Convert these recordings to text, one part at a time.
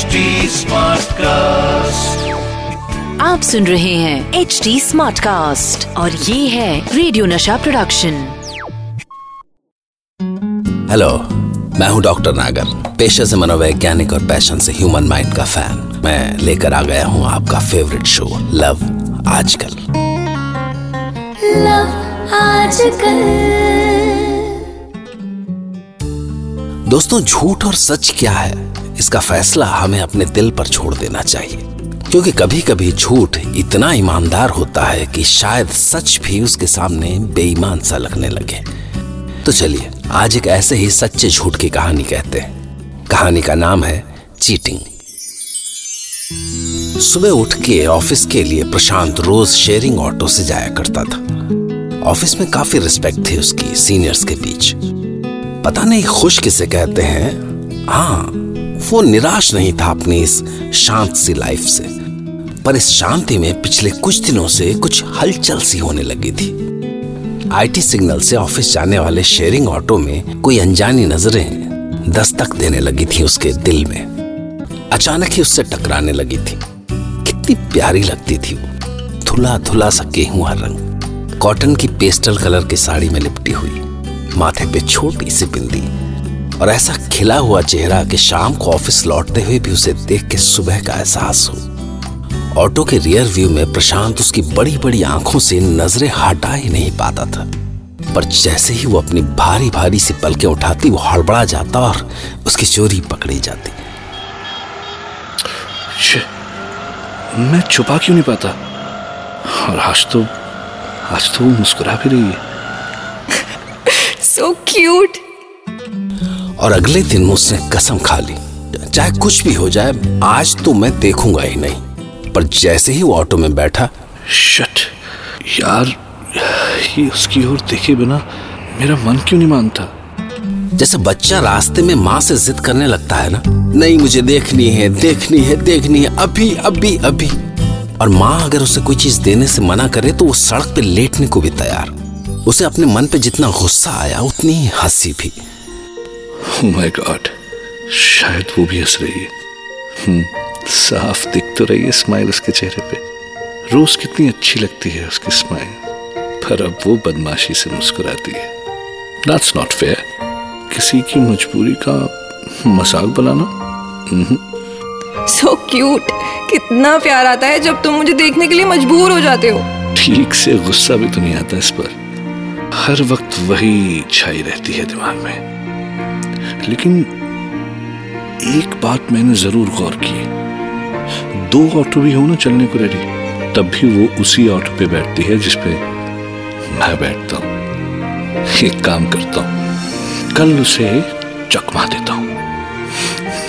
HD cast आप सुन रहे हैं एच डी स्मार्ट कास्ट और ये है रेडियो नशा प्रोडक्शन हेलो मैं हूँ डॉक्टर नागर पेशे से मनोवैज्ञानिक और पैशन से ह्यूमन माइंड का फ़ैन मैं लेकर आ गया हूँ आपका favourite show love Aajkal. Love Aajkal. दोस्तों झूठ और सच क्या है? इसका फैसला हमें अपने दिल पर छोड़ देना चाहिए। क्योंकि कभी कभी झूठ इतना ईमानदार होता है कि शायद सच भी उसके सामने बेईमान सा लगने लगे। तो चलिए, आज एक ऐसे ही सच्चे झूठ की कहानी कहते हैं। कहानी का नाम है चीटिंग। सुबह उठ के ऑफ़िस के लिए प्रशांत रोज शेयरिंग ऑटो से जाया करता था। ऑफ़िस में काफ़ी रिस्पेक्ट थी उसकी, सीनियर्स के बीच। पता नहीं खुश किसे कहते हैं। हाँ वो निराश नहीं था अपनी इस शांत सी लाइफ से। पर इस शांति में पिछले कुछ दिनों से कुछ हलचल सी होने लगी थी। आईटी सिग्नल से ऑफ़िस जाने वाले शेयरिंग ऑटो में कोई अनजानी नज़रें दस्तक देने लगी थी उसके दिल में। अचानक ही उससे टकराने लगी थी। कितनी प्यारी लगती थी वो। धुला धुला सा गेहूँ रंग। कॉटन की पेस्टल कलर की साड़ी में लिपटी हुई। माथे पे छोटी सी बिंदी। और ऐसा खिला हुआ चेहरा कि शाम को ऑफ़िस लौटते हुए भी उसे देख के सुबह का एहसास हो। ऑटो के रियर व्यू में प्रशांत उसकी बड़ी बड़ी आँखों से नज़रें हटा ही नहीं पाता था। पर जैसे ही वो अपनी भारी भारी सी पलकें उठाती वो हड़बड़ा जाता और उसकी चोरी पकड़ी जाती। मैं छुपा क्यों नहीं पाता? और आज तो आज तो मुस्कुरा भी रही है। सो क्यूट और अगले दिन उसने कसम खा ली। चाहे कुछ भी हो जाए आज तो मैं देखूँगा ही नहीं। पर जैसे ही वो ऑटो में बैठा शट यार ये उसकी ओर देखे बिना मेरा मन क्यों नहीं मानता? जैसे बच्चा रास्ते में माँ से जिद करने लगता है ना? नहीं मुझे देखनी है देखनी है देखनी है अभी अभी अभी। और माँ अगर उसे कोई चीज़ देने से मना करे तो वो सड़क पे लेटने को भी तैयार। उसे अपने मन पे जितना गुस्सा आया उतनी ही हँसी भी। माय गॉड शायद वो भी हंस रही है। हम्म, साफ़ दिख तो रही है स्माइल उसके चेहरे पे। रोज कितनी अच्छी लगती है उसकी स्माइल पर अब वो बदमाशी से मुस्कुराती है। दैट्स नॉट फेयर किसी की मजबूरी का मज़ाक बनाना? हम्म, सो क्यूट कितना प्यार आता है जब तुम मुझे देखने के लिए मजबूर हो जाते हो। ठीक से गुस्सा भी तो नहीं आता इस पर। हर वक्त वही छाई रहती है दिमाग में। लेकिन एक बात मैंने ज़रूर गौर की दो ऑटो भी हो ना चलने को रेडी तब भी वो उसी ऑटो पे बैठती है जिसपे मैं बैठता हूँ। एक काम करता हूँ कल उसे चकमा देता हूँ।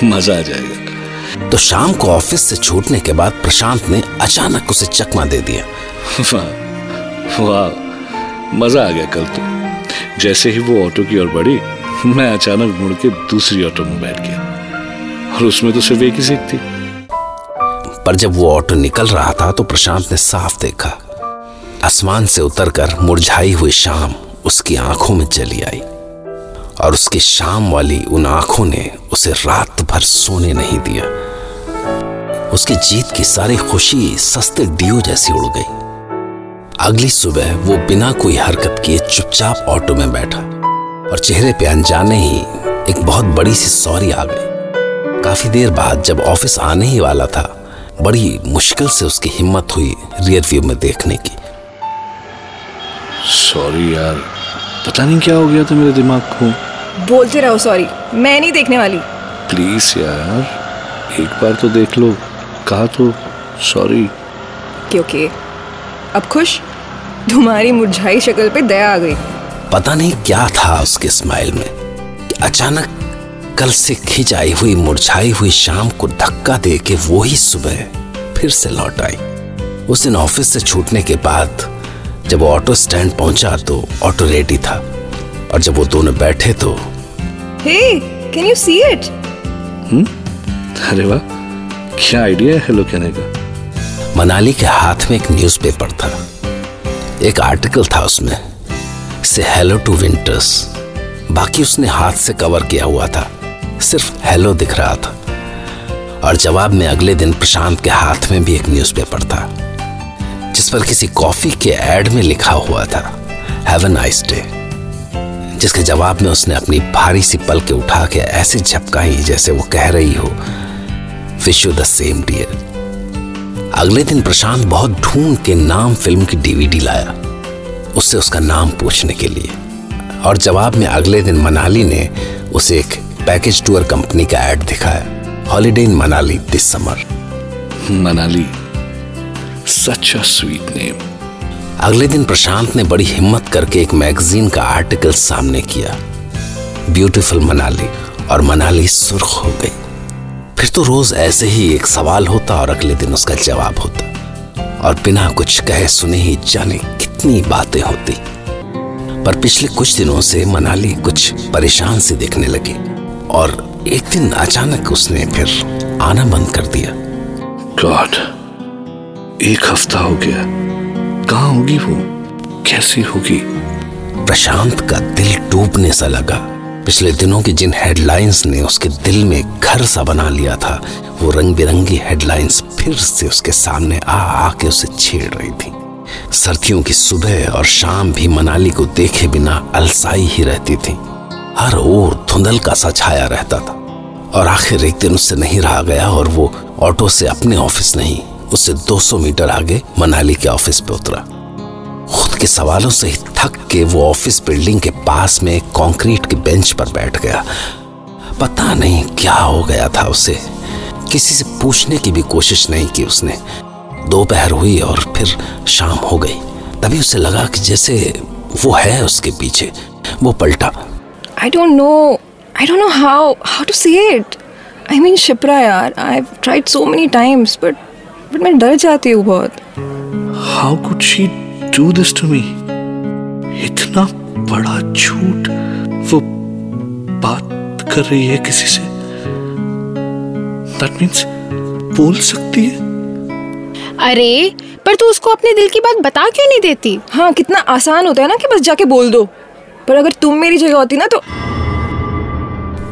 मज़ा आ जाएगा। तो शाम को ऑफ़िस से छूटने के बाद प्रशांत ने अचानक उसे चकमा दे दिया। वाह वाह मज़ा आ गया कल तो। जैसे ही वो ऑटो की ओर बढ़ी मैं अचानक मुड़ के दूसरी ऑटो में बैठ गया और उसमें तो सिर्फ़ एक ही सीट थी। पर जब वो ऑटो निकल रहा था तो प्रशांत ने साफ़ देखा। आसमान से उतरकर मुरझाई हुई शाम उसकी आँखों में चली आई और उसकी शाम वाली उन आँखों ने उसे रात भर सोने नहीं दिया। उसकी जीत की सारी खुशी सस्ते डियो जैसी उड़ गई। अगली सुबह वो बिना कोई हरकत किए चुपचाप ऑटो में बैठा। और चेहरे पे अनजाने ही एक बहुत बड़ी सी सॉरी आ गई। काफ़ी देर बाद जब ऑफ़िस आने ही वाला था बड़ी मुश्किल से उसकी हिम्मत हुई रियर व्यू में देखने की। सॉरी यार पता नहीं क्या हो गया था मेरे दिमाग को। बोलते रहो सॉरी मैं नहीं देखने वाली। प्लीज़ यार एक बार तो देख लो कहा तो सॉरी। क्योंकि अब खुश? तुम्हारी मुरझाई शक्ल पे दया आ गई। पता नहीं क्या था उसके स्माइल में कि अचानक कल से खिंच आई हुई मुरझाई हुई शाम को धक्का दे के वो ही सुबह फिर से लौट आई। उस दिन ऑफ़िस से छूटने के बाद जब वो ऑटो स्टैंड पहुँचा तो ऑटो रेडी था और जब वो दोनों बैठे तो hey can you see it अरे वाह क्या आइडिया है हेलो कहने का? मनाली के हाथ में एक न्यूज़पेपर था। एक आर्टिकल था उसमें। से हेलो टू विंटर्स बाकी उसने हाथ से कवर किया हुआ था। सिर्फ़ हेलो दिख रहा था। और जवाब में अगले दिन प्रशांत के हाथ में भी एक न्यूज़पेपर था, जिस पर किसी कॉफ़ी के एड में लिखा हुआ था हैव नाइस डे जिसके जवाब में उसने अपनी भारी सी पल के उठा के ऐसे झपकाई जैसे वो कह रही हो wish you the same dear अगले दिन प्रशांत बहुत ढूंढ के नाम फ़िल्म की डीवीडी लाया। उससे उसका नाम पूछने के लिए। और जवाब में अगले दिन मनाली ने उसे एक पैकेज टूर कंपनी का एड दिखाया। Holiday in Manali this summer Manali. Such a sweet name अगले दिन प्रशांत ने बड़ी हिम्मत करके एक मैगजीन का आर्टिकल सामने किया। ब्यूटीफुल मनाली। और मनाली सुर्ख हो गई। फिर तो रोज ऐसे ही एक सवाल होता और अगले दिन उसका जवाब होता। और बिना कुछ कहे सुने ही जाने कितनी बातें होती। पर पिछले कुछ दिनों से मनाली कुछ परेशान से देखने लगी और एक दिन अचानक उसने फिर आना बंद कर दिया। गॉड एक हफ़्ता हो गया। कहाँ होगी वो? कैसी होगी? प्रशांत का दिल डूबने सा लगा। पिछले दिनों की जिन हेडलाइंस ने उसके दिल में घर सा बना लिया था वो रंग बिरंगी हेडलाइंस फिर से उसके सामने आ आके उसे छेड़ रही थी। सर्दियों की सुबह और शाम भी मनाली को देखे बिना अलसाई ही रहती थी। हर ओर धुंधल का सा छाया रहता था। और आखिर एक दिन उससे नहीं रहा गया और वो ऑटो से अपने ऑफ़िस नहीं उससे 200 मीटर आगे मनाली के ऑफ़िस पे उतरा। खुद के सवालों से ही थक के वो ऑफ़िस बिल्डिंग के पास में कंक्रीट के बेंच पर बैठ गया। पता नहीं क्या हो गया था उसे। किसी से पूछने की भी कोशिश नहीं की उसने। दोपहर हुई और फिर शाम हो गई। तभी उसे लगा कि जैसे वो है उसके पीछे वो पलटा। आई don't know. I don't know how how to say it. I mean Shipra यार I've tried so many times but but मैं डर जाती हूँ बहुत। How could she do this to me इतना बड़ा झूठ वो बात कर रही है किसी से। दैट मीन्स बोल सकती है? अरे पर तू उसको अपने दिल की बात बता क्यों नहीं देती? हाँ कितना आसान होता है ना कि बस जाके बोल दो। पर अगर तुम मेरी जगह होती ना तो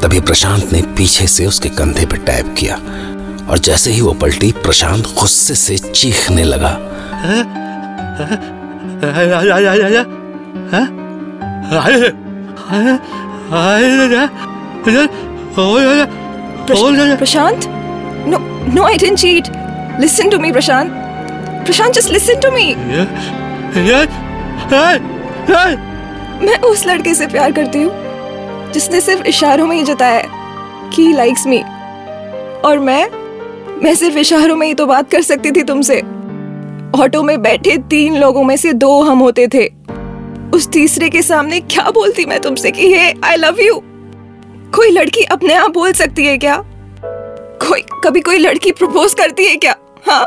तभी प्रशांत ने पीछे से उसके कंधे पर टैप किया। और जैसे ही वो पलटी प्रशांत गुस्से से चीखने लगा। Prashant? No no I didn't cheat listen to me Prashant Prashant just listen to me मैं उस लड़के से प्यार करती हूँ जिसने सिर्फ़ इशारों में ही जताया है कि लाइक्स मी और मैं मैं सिर्फ़ इशारों में ही तो बात कर सकती थी तुमसे। ऑटो में बैठे तीन लोगों में से दो हम होते थे। उस तीसरे के सामने क्या बोलती मैं तुमसे कि हे आई लव यू कोई लड़की अपने आप बोल सकती है क्या? कोई कभी कोई लड़की प्रपोज करती है क्या? हाँ?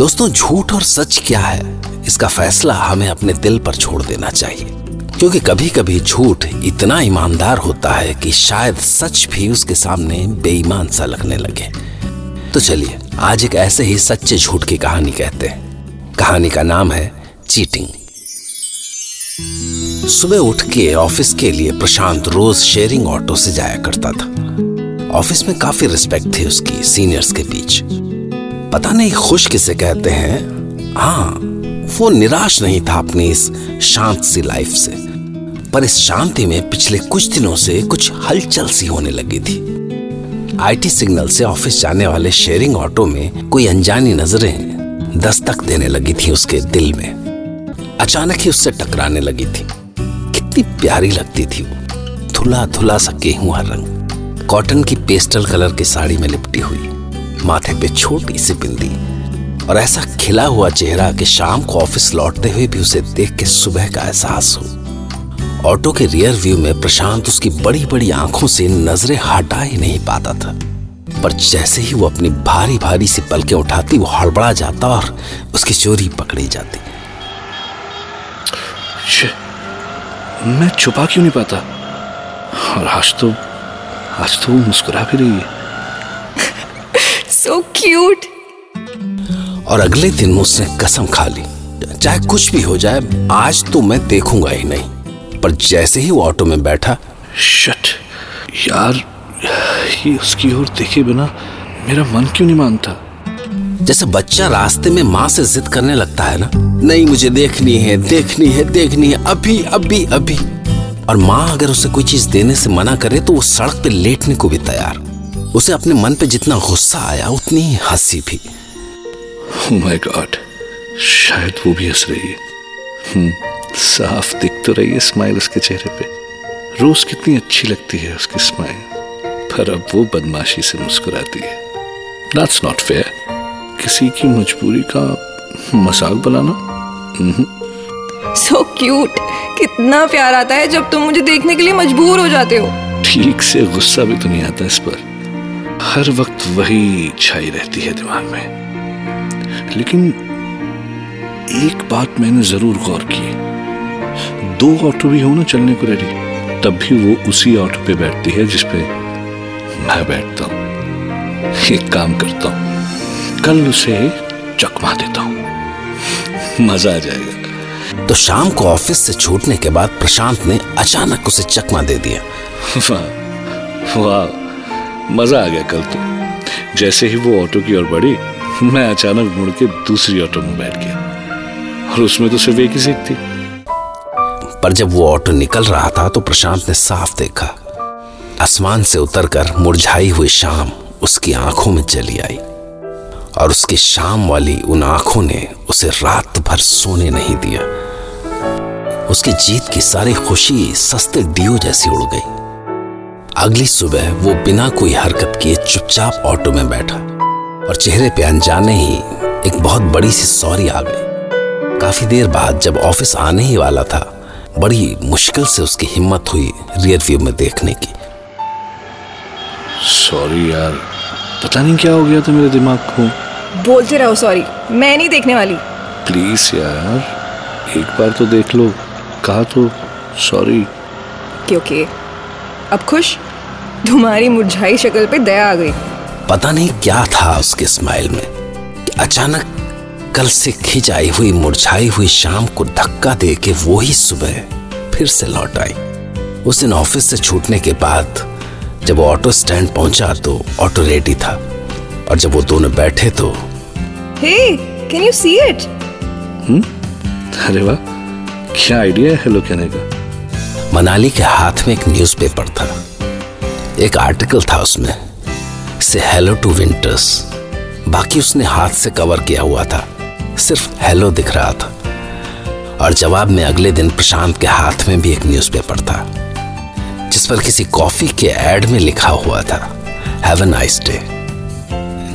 दोस्तों, झूठ और सच क्या है? इसका फैसला हमें अपने दिल पर छोड़ देना चाहिए। क्योंकि कभी कभी झूठ इतना ईमानदार होता है कि शायद सच भी उसके सामने बेईमान सा लगने लगे। तो चलिए, आज एक ऐसे ही सच्चे झूठ की कहानी कहते हैं। कहानी का नाम है चीटिंग। सुबह उठ के ऑफ़िस के लिए प्रशांत रोज शेयरिंग ऑटो से जाया करता था। ऑफ़िस में काफ़ी रिस्पेक्ट थी उसकी, सीनियर्स के बीच। पता नहीं खुश किसे कहते हैं। हाँ वो निराश नहीं था अपनी इस शांत सी लाइफ से। पर इस शांति में पिछले कुछ दिनों से कुछ हलचल सी होने लगी थी। आईटी सिग्नल से ऑफ़िस जाने वाले शेयरिंग ऑटो में कोई अनजानी नज़रें दस्तक देने लगी थी उसके दिल में। अचानक ही उससे टकराने लगी थी। कितनी प्यारी लगती थी वो। धुला धुला सा गेहूँ रंग। कॉटन की पेस्टल कलर की साड़ी में लिपटी हुई। माथे पे छोटी सी बिंदी और ऐसा खिला हुआ चेहरा कि शाम को ऑफ़िस लौटते हुए भी उसे देख के सुबह का एहसास हो। ऑटो के रियर व्यू में प्रशांत उसकी बड़ी बड़ी आँखों से नज़रें हटा ही नहीं पाता था। पर जैसे ही वो अपनी भारी भारी सी पलकें उठाती, वो हड़बड़ा जाता और उसकी चोरी पकड़ी जाती। मैं छुपा क्यों नहीं पाता? और आज तो आज तो मुस्कुरा भी रही है। सो क्यूट और अगले दिन उसने कसम खा ली। चाहे कुछ भी हो जाए आज तो मैं देखूँगा ही नहीं। पर जैसे ही वो ऑटो में बैठा शट यार ये उसकी ओर देखे बिना मेरा मन क्यों नहीं मानता? जैसे बच्चा रास्ते में माँ से जिद करने लगता है ना? नहीं मुझे देखनी है देखनी है देखनी है अभी अभी अभी। और माँ अगर उसे कोई चीज़ देने से मना करे तो वो सड़क पे लेटने को भी तैयार। उसे अपने मन पे जितना गुस्सा आया उतनी ही हँसी भी। माय oh गॉड शायद वो भी हंस रही है। हम्म, साफ़ दिख तो रही है स्माइल उसके चेहरे पे। रोज कितनी अच्छी लगती है उसकी स्माइल पर अब वो बदमाशी से मुस्कुराती है। दैट्स नॉट फेयर किसी की मजबूरी का मज़ाक बनाना? सो क्यूट कितना प्यार आता है जब तुम मुझे देखने के लिए मजबूर हो जाते हो। ठीक से गुस्सा भी तो नहीं आता इस पर। हर वक्त वही छाई रहती है दिमाग में। लेकिन एक बात मैंने ज़रूर गौर की। दो ऑटो भी हो ना चलने को रेडी तब भी वो उसी ऑटो पे बैठती है जिसपे मैं बैठता हूँ। एक काम करता हूँ कल उसे चकमा देता हूँ। मज़ा आ जाएगा। तो शाम को ऑफ़िस से छूटने के बाद प्रशांत ने अचानक उसे चकमा दे दिया। वाह वाह। मज़ा आ गया कल तो। जैसे ही वो ऑटो की ओर बढ़ी, मैं अचानक मुड़ के दूसरी ऑटो में बैठ गया। और उसमें तो सिर्फ़ एक ही सीट थी। पर जब वो ऑटो निकल रहा था तो प्रशांत ने साफ़ देखा। आसमान से उतरकर मुरझाई हुई शाम उसकी आँखों में चली आई। और उसकी शाम वाली उन आँखों ने उसे रात भर सोने नहीं दिया। उसकी जीत की सारी खुशी सस्ते डियो जैसी उड़ गई। अगली सुबह वो बिना कोई हरकत किए चुपचाप ऑटो में बैठा और चेहरे पे अनजाने ही एक बहुत बड़ी सी सॉरी आ गई। काफ़ी देर बाद जब ऑफ़िस आने ही वाला था बड़ी मुश्किल से उसकी हिम्मत हुई रियर व्यू में देखने की। सॉरी यार पता नहीं क्या हो गया था मेरे दिमाग को। बोलते रहो सॉरी मैं नहीं देखने वाली। प्लीज़ यार एक बार तो देख लो कहा तो सॉरी क्योंकि अब खुश? तुम्हारी मुरझाई शक्ल पे दया आ गई। पता नहीं क्या था उसके स्माइल में। कि अचानक कल से खिंच आई हुई मुरझाई हुई शाम को धक्का दे के वो ही सुबह फिर से लौट आई। उस दिन ऑफ़िस से छूटने के बाद जब वो ऑटो स्टैंड पहुँचा तो ऑटो रेडी था। और जब वो दोनों बैठे तो hey can you see it अरे वाह क्या आइडिया है हेलो कहने का? मनाली के हाथ में एक न्यूज़पेपर था। एक आर्टिकल था उसमें, से हेलो टू विंटर्स बाकी उसने हाथ से कवर किया हुआ था। सिर्फ़ हेलो दिख रहा था। और जवाब में अगले दिन प्रशांत के हाथ में भी एक न्यूज़पेपर था, जिस पर किसी कॉफ़ी के एड में लिखा हुआ था हैव नाइस डे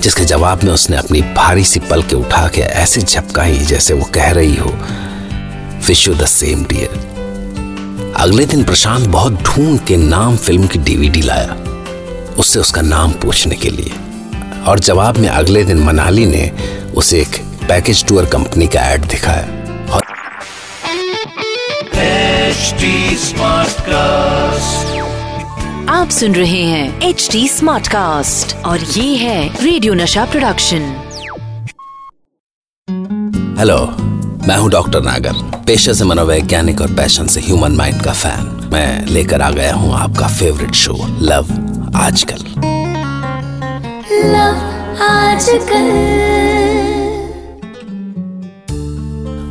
जिसके जवाब में उसने अपनी भारी सी पल के उठा के ऐसे झपकाई जैसे वो कह रही हो wish you the same dear अगले दिन प्रशांत बहुत ढूंढ के नाम फ़िल्म की डीवीडी लाया उससे उसका नाम पूछने के लिए। और जवाब में अगले दिन मनाली ने उसे एक पैकेज टूर कंपनी का एड दिखाया। और आप सुन रहे हैं एच डी स्मार्ट कास्ट और ये है रेडियो नशा प्रोडक्शन। हेलो मैं हूँ डॉक्टर नागर पेशे से मनोवैज्ञानिक और पैशन से ह्यूमन माइंड का फ़ैन। मैं लेकर आ गया हूँ आपका favourite show love Aajkal. Love Aajkal.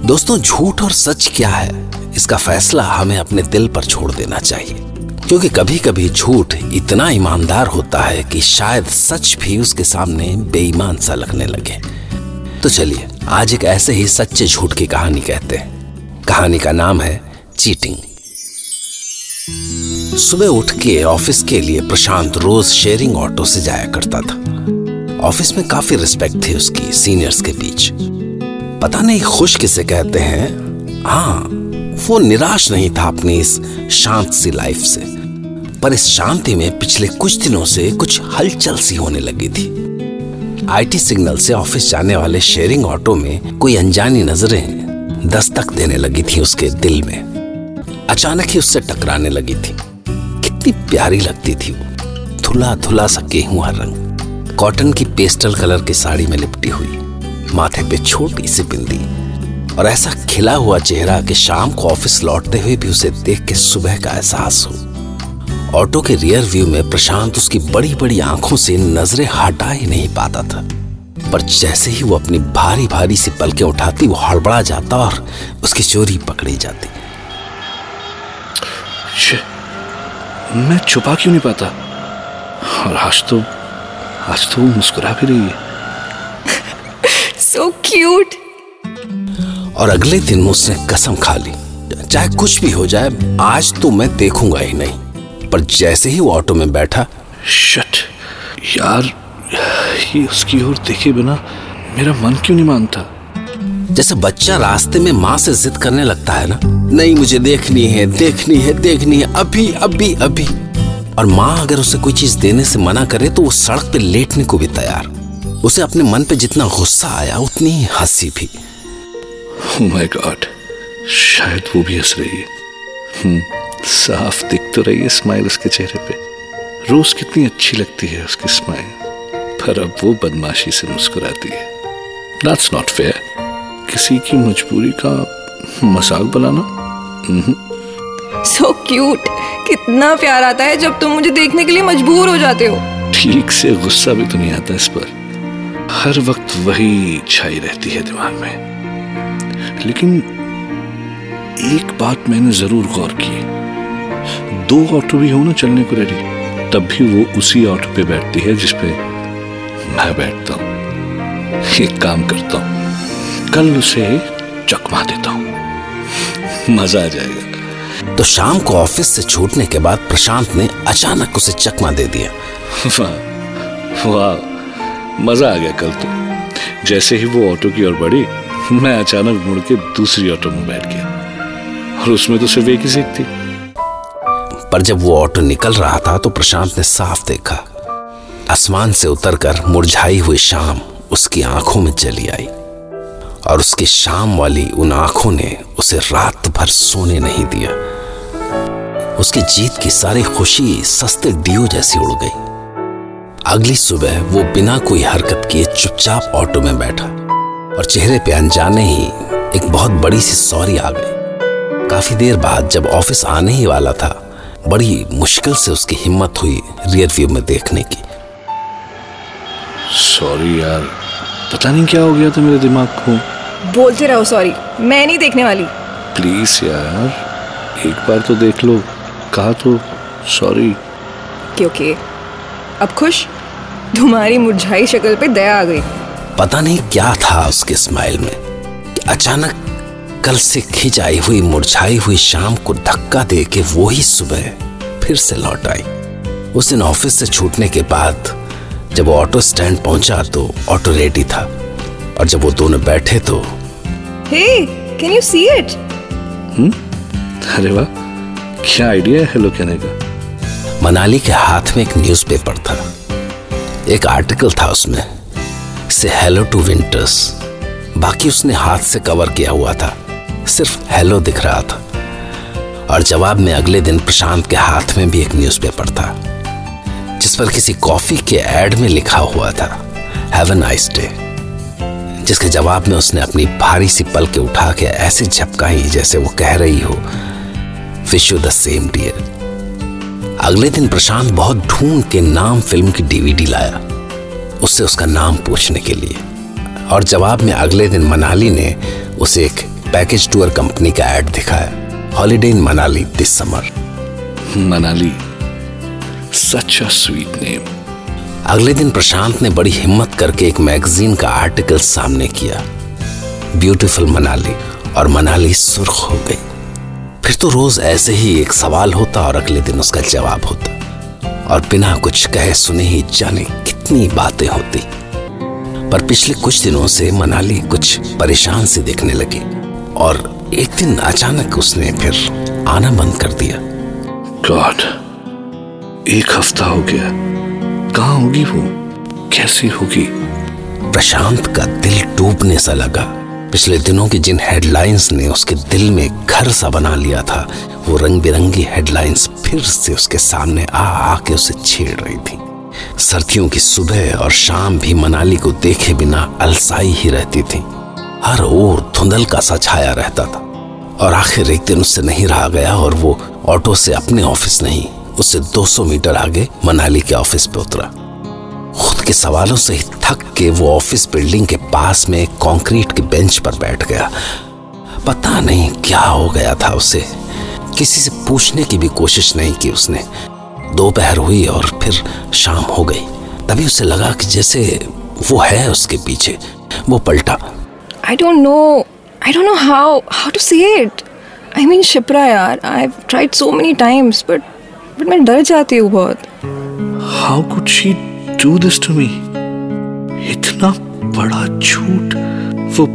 दोस्तों झूठ और सच क्या है? इसका फैसला हमें अपने दिल पर छोड़ देना चाहिए। क्योंकि कभी कभी झूठ इतना ईमानदार होता है कि शायद सच भी उसके सामने बेईमान सा लगने लगे। तो चलिए आज एक ऐसे ही सच्चे झूठ की कहानी कहते हैं। कहानी का नाम है चीटिंग। सुबह उठ के ऑफ़िस के लिए प्रशांत रोज शेयरिंग ऑटो से जाया करता था। ऑफ़िस में काफ़ी रिस्पेक्ट थी उसकी, सीनियर्स के बीच। पता नहीं खुश किसे कहते हैं। हाँ वो निराश नहीं था अपनी इस शांत सी लाइफ से। पर इस शांति में पिछले कुछ दिनों से कुछ हलचल सी होने लगी थी। आईटी सिग्नल से ऑफ़िस जाने वाले शेयरिंग ऑटो में कोई अनजानी नज़रें दस्तक देने लगी थी उसके दिल में। अचानक ही उससे टकराने लगी थी। कितनी प्यारी लगती थी वो। धुला धुला सा गेहूँ रंग। कॉटन की पेस्टल कलर की साड़ी में लिपटी हुई। माथे पे छोटी सी बिंदी। और ऐसा खिला हुआ चेहरा कि शाम को ऑफ़िस लौटते हुए भी उसे देख के सुबह का एहसास हो। ऑटो के रियर व्यू में प्रशांत उसकी बड़ी बड़ी आँखों से नज़रें हटा ही नहीं पाता था। पर जैसे ही वो अपनी भारी भारी सी पलकें उठाती वो हड़बड़ा जाता और उसकी चोरी पकड़ी जाती। मैं छुपा क्यों नहीं पाता? और आज तो आज तो वो मुस्कुरा भी रही है। सो so क्यूट और अगले दिन उसने कसम खा ली। चाहे कुछ भी हो जाए आज तो मैं देखूँगा ही नहीं। पर जैसे ही वो ऑटो में बैठा शट यार ये उसकी ओर देखे बिना मेरा मन क्यों नहीं मानता? जैसे बच्चा रास्ते में माँ से जिद करने लगता है ना? नहीं मुझे देखनी है देखनी है देखनी है अभी अभी अभी। और माँ अगर उसे कोई चीज़ देने से मना करे तो वो सड़क पे लेटने को भी तैयार। उसे अपने मन पे जितना गुस्सा आया उतनी ही हँसी भी। माय oh गॉड शायद वो भी हंस रही है। हम्म, साफ़ दिख तो रही है स्माइल उसके चेहरे पे। रोज कितनी अच्छी लगती है उसकी स्माइल पर अब वो बदमाशी से मुस्कुराती है। दैट्स नॉट फेयर किसी की मजबूरी का मज़ाक बनाना? सो so क्यूट कितना प्यार आता है जब तुम मुझे देखने के लिए मजबूर हो जाते हो। ठीक से गुस्सा भी तो नहीं आता इस पर। हर वक्त वही छाई रहती है दिमाग में। लेकिन एक बात मैंने ज़रूर गौर की। दो ऑटो भी हो ना चलने को रेडी तब भी वो उसी ऑटो पे बैठती है जिसपे मैं बैठता हूँ। एक काम करता हूँ। कल उसे चकमा देता हूँ। मज़ा आ जाएगा। तो शाम को ऑफ़िस से छूटने के बाद प्रशांत ने अचानक उसे चकमा दे दिया। वाह वाह मज़ा आ गया कल तो। जैसे ही वो ऑटो की ओर बढ़ी मैं अचानक मुड़ के दूसरी ऑटो में बैठ गया। और उसमें तो सिर्फ़ एक ही सीट थी। पर जब वो ऑटो निकल रहा था तो प्रशांत ने साफ़ देखा। आसमान से उतरकर मुरझाई हुई शाम उसकी आँखों में चली आई और उसकी शाम वाली उन आँखों ने उसे रात भर सोने नहीं दिया। उसकी जीत की सारी खुशी सस्ते डियो जैसी उड़ गई। अगली सुबह वो बिना कोई हरकत किए चुपचाप ऑटो में बैठा और चेहरे पे अनजाने ही एक बहुत बड़ी सी सॉरी आ गई। काफ़ी देर बाद जब ऑफ़िस आने ही वाला था बड़ी मुश्किल से उसकी हिम्मत हुई रियर व्यू में देखने की। सॉरी यार पता नहीं क्या हो गया था मेरे दिमाग को। बोलते रहो सॉरी मैं नहीं देखने वाली। प्लीज़ यार एक बार तो देख लो कहा तो सॉरी क्योंकि अब खुश? तुम्हारी मुरझाई शक्ल पे दया आ गई। पता नहीं क्या था उसके स्माइल में। अचानक कल से खिंच आई हुई मुरझाई हुई शाम को धक्का दे के वो ही सुबह फिर से लौट आई। उस दिन ऑफ़िस से छूटने के बाद जब वो ऑटो स्टैंड पहुँचा तो ऑटो रेडी था और जब वो दोनों बैठे तो hey can you see it अरे वाह क्या आइडिया है हेलो कहने का? मनाली के हाथ में एक न्यूज़पेपर था। एक आर्टिकल था उसमें से हेलो टू विंटर्स बाकी उसने हाथ से कवर किया हुआ था। सिर्फ़ हेलो दिख रहा था। और जवाब में अगले दिन प्रशांत के हाथ में भी एक न्यूज़पेपर था, जिस पर किसी कॉफ़ी के एड में लिखा हुआ था हैव अ नाइस डे जिसके जवाब में उसने अपनी भारी सी पल के उठा के ऐसे झपकाई जैसे वो कह रही हो wish you the same dear अगले दिन प्रशांत बहुत ढूंढ के नाम फ़िल्म की डीवीडी लाया, उससे उसका नाम पूछने के लिए। और जवाब में अगले दिन मनाली ने उसे एक पैकेज टूर कंपनी का एड दिखाया। Holiday in Manali this summer Manali. Such a sweet name अगले दिन प्रशांत ने बड़ी हिम्मत करके एक मैगजीन का आर्टिकल सामने किया। ब्यूटीफुल मनाली और मनाली सुर्ख हो गई। फिर तो रोज ऐसे ही एक सवाल होता और अगले दिन उसका जवाब होता। और बिना कुछ कहे सुने ही जाने कितनी बातें होती। पर पिछले कुछ दिनों से मनाली कुछ परेशान से दिखने लगी। और एक दिन अचानक उसने फिर आना बंद कर दिया। गॉड एक हफ़्ता हो गया। कहाँ होगी वो? कैसी होगी? प्रशांत का दिल डूबने सा लगा। पिछले दिनों की जिन हेडलाइंस ने उसके दिल में घर सा बना लिया था वो रंग बिरंगी हेडलाइंस फिर से उसके सामने आ आके उसे छेड़ रही थी। सर्दियों की सुबह और शाम भी मनाली को देखे बिना अलसाई ही रहती थी। हर ओर धुंधल का सा छाया रहता था। और आखिर एक दिन उससे नहीं रहा गया और वो ऑटो से अपने ऑफ़िस नहीं उससे 200 मीटर आगे मनाली के ऑफ़िस पे उतरा। खुद के सवालों से ही थक के वो ऑफ़िस बिल्डिंग के पास में कंक्रीट के बेंच पर बैठ गया। पता नहीं क्या हो गया था उसे। किसी से पूछने की भी कोशिश नहीं की उसने। दोपहर हुई और फिर शाम हो गई। तभी उसे लगा कि जैसे वो है उसके पीछे। वो पलटा। I don't know. I don't know how how to say it. I mean Shipra यार I've tried so many times but but मैं डर जाती हूँ बहुत how could she do this to me इतना बड़ा झूठ वो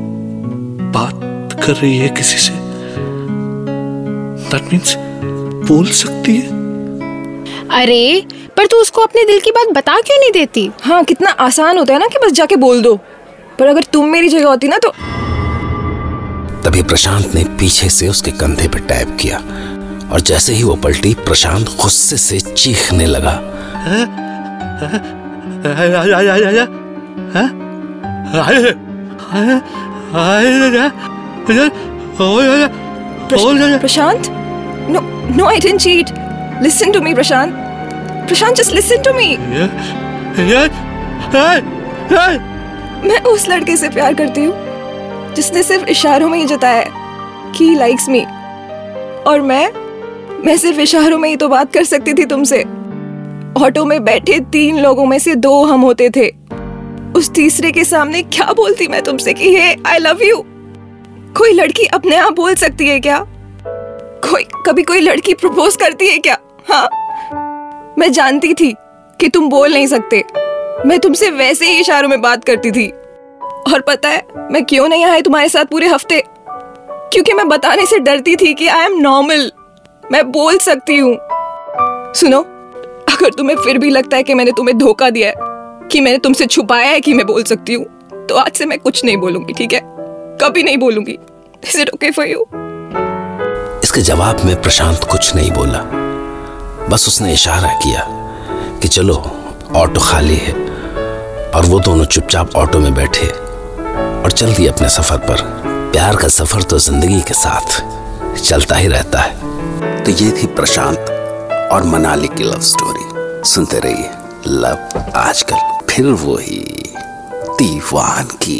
बात कर रही है किसी से? दैट मीन्स बोल सकती है? अरे पर तू उसको अपने दिल की बात बता क्यों नहीं देती? हाँ कितना आसान होता है ना कि बस जाके बोल दो। पर अगर तुम मेरी जगह होती ना तो तभी प्रशांत ने पीछे से उसके कंधे पर टैप किया और जैसे ही वो पलटी प्रशांत गुस्से से चीखने लगा Prashant no no I didn't cheat listen to me Prashant Prashant just listen to me मैं उस लड़के से प्यार करती हूँ, जिसने सिर्फ़ इशारों में ही जताया है कि लाइक्स मी और मैं मैं सिर्फ़ इशारों में ही तो बात कर सकती थी तुमसे। ऑटो में बैठे तीन लोगों में से दो हम होते थे। उस तीसरे के सामने क्या बोलती मैं तुमसे कि, हे आई लव यू कोई लड़की अपने आप बोल सकती है क्या? कोई, कभी कोई लड़की प्रपोज करती है क्या? हाँ। मैं जानती थी कि तुम बोल नहीं सकते। मैं तुमसे वैसे ही इशारों में बात करती थी। और पता है, मैं क्यों नहीं आई तुम्हारे साथ पूरे हफ़्ते? क्योंकि मैं बताने से डरती थी कि आई एम नॉर्मल मैं बोल सकती हूँ। सुनो, अगर तुम्हें फिर भी लगता है कि मैंने तुम्हें धोखा दिया है, कि मैंने तुमसे छुपाया है कि मैं बोल सकती हूँ तो आज से मैं कुछ नहीं बोलूँगी, ठीक है? कभी नहीं बोलूँगी। इज़ फॉर यू इसके जवाब में प्रशांत कुछ नहीं बोला। बस उसने इशारा किया कि चलो, ऑटो खाली है। और वो दोनों चुपचाप ऑटो में बैठे और चल दिए अपने सफ़र पर, प्यार का सफ़र तो ज़िंदगी के साथ चलता ही रहता है। तो ये थी प्रशांत और मनाली की लव स्टोरी सुनते रहिए लव आजकल फिर वो ही दीवान की।